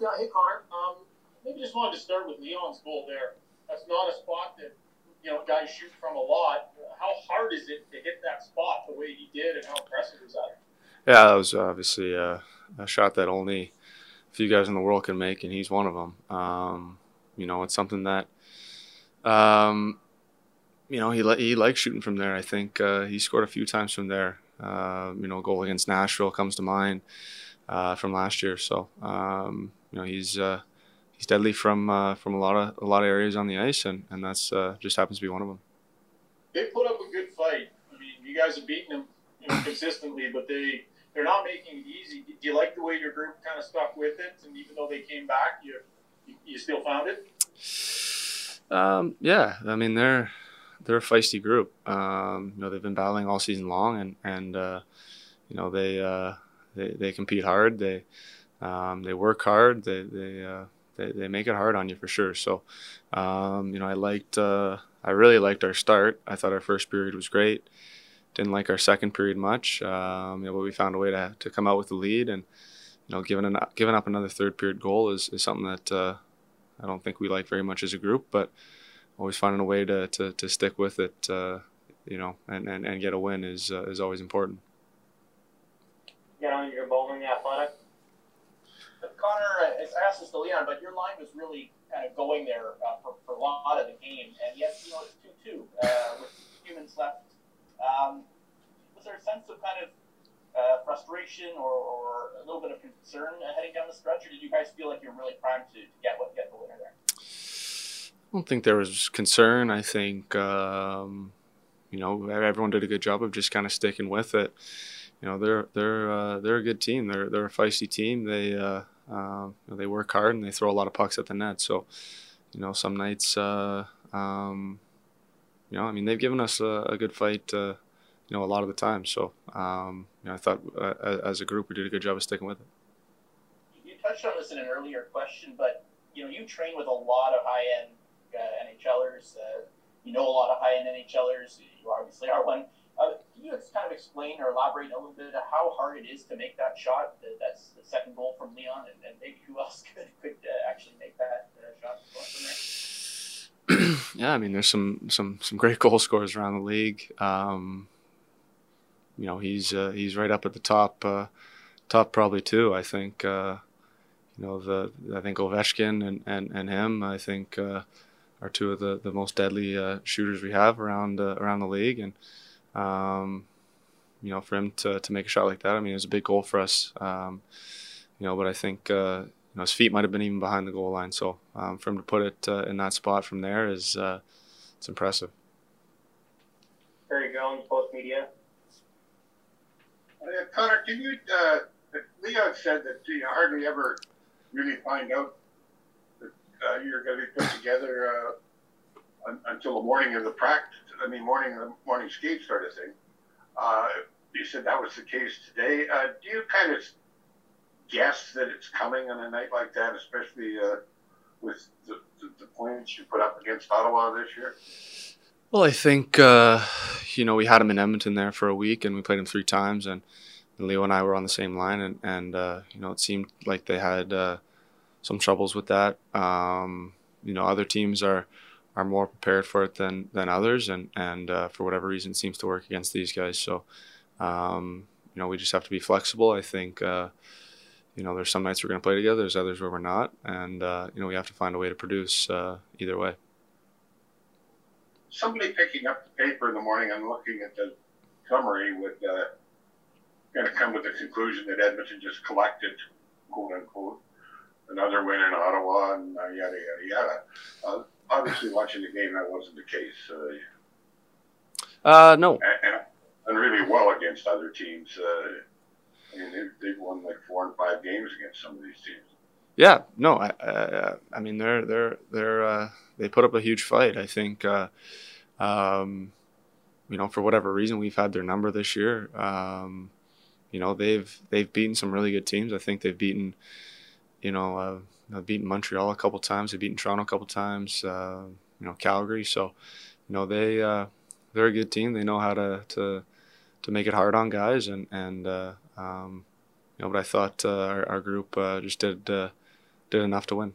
Yeah, hey Connor. Um, maybe just wanted to start with Leon's goal there. That's not a spot that you know guys shoot from a lot. How hard is it to hit that spot the way he did, and how impressive was that? Yeah, that was obviously a, a shot that only a few guys in the world can make, and he's one of them. Um, you know, it's something that, um, you know, he he likes shooting from there. I think uh, he scored a few times from there. Uh, you know, goal against Nashville comes to mind uh, from last year. So, um, you know, he's uh, he's deadly from uh, from a lot of a lot of areas on the ice, and and that's uh, just happens to be one of them. They put up a good fight. I mean, you guys have beaten them you know, consistently, but they they're not making it easy. Do you like the way your group kind of stuck with it, and even though they came back, you you, you still found it? Um, yeah, I mean they're they're a feisty group. Um, you know they've been battling all season long, and and uh, you know they, uh, they they compete hard. They um, they work hard. They they, uh, they they make it hard on you for sure. So um, you know I liked uh, I really liked our start. I thought our first period was great. Didn't like our second period much. Um, you know, but we found a way to, to come out with the lead, and you know, giving an, giving up another third period goal is, is something that uh, I don't think we like very much as a group, but always finding a way to, to, to stick with it, uh, you know, and, and, and get a win is uh, is always important. On your bowling athletic. Connor, I asked this to Leon, but your line was really kind of going there uh, for, for a lot of the game, and yet you know it's two two uh, with humans left. Um, was there a sense of kind of uh, frustration or, or, a little bit of concern heading down the stretch, or did you guys feel like you're really primed to, to get what get the winner there? I don't think there was concern. I think um, you know everyone did a good job of just kind of sticking with it. You know they're they're uh, they're a good team. They're they're a feisty team. They uh, uh, you know, they work hard and they throw a lot of pucks at the net. So you know some nights uh, um, you know I mean they've given us a, a good fight. Uh, you know a lot of the time. So um, you know I thought uh, as a group we did a good job of sticking with it. You touched on this in an earlier question, but you know you train with a lot of high end uh, NHLers. You know a lot of high-end NHLers. You obviously are one. Uh, you kind of explain or elaborate a little bit how hard it is to make that shot? That's the second goal from Leon, and, and maybe who else could could uh, actually make that uh, shot yeah, I mean, there's some some some great goal scorers around the league. Um, you know, he's uh, he's right up at the top, uh, top probably too. I think. Uh, you know, the I think Ovechkin and, and, and him. I think are two of the, the most deadly uh, shooters we have around uh, around the league, and um, you know for him to, to make a shot like that, I mean it was a big goal for us. Um, you know, but I think uh, you know his feet might have been even behind the goal line, so um, for him to put it uh, in that spot from there is uh, it's impressive. Barry Jones, Post Media. Uh, Connor, can you? Leon said that you hardly ever really find out uh, you're going to be put together uh, un- until the morning of the practice. I mean, morning the morning skate sort of thing. Uh, you said that was the case today. Uh, do you kind of guess that it's coming on a night like that, especially uh, with the, the, the, points you put up against Ottawa this year? Well, I think uh, you know we had him in Edmonton there for a week, and we played him three times, and, and Leo and I were on the same line, and, and you know it seemed like they had some troubles with that. Um, you know, other teams are are more prepared for it than than others, and and uh, for whatever reason, seems to work against these guys. So, um, you know, we just have to be flexible. I think. Uh, you know, there's some nights we're going to play together. There's others where we're not, and uh, you know, we have to find a way to produce uh, either way. Somebody picking up the paper in the morning and looking at the summary would uh, kind of come to the conclusion that Edmonton just collected, quote unquote, another win in Ottawa, and uh, yada yada yada. Uh, obviously, watching the game, that wasn't the case. Uh, uh no. And, and, really well against other teams. Uh, I mean, they've, they've won like four and five games against some of these teams. Yeah, no, I, I, I mean they're they're they're uh, they put up a huge fight. I think, uh, um, you know, for whatever reason, we've had their number this year. Um, you know, they've they've beaten some really good teams. I think they've beaten you know, uh, I've beaten Montreal a couple times. I've beaten Toronto a couple times. Uh, you know, Calgary. So, you know, they uh, they're a good team. They know how to to to make it hard on guys, and and uh, um, you know, but I thought uh, our, our group uh, just did uh, did enough to win.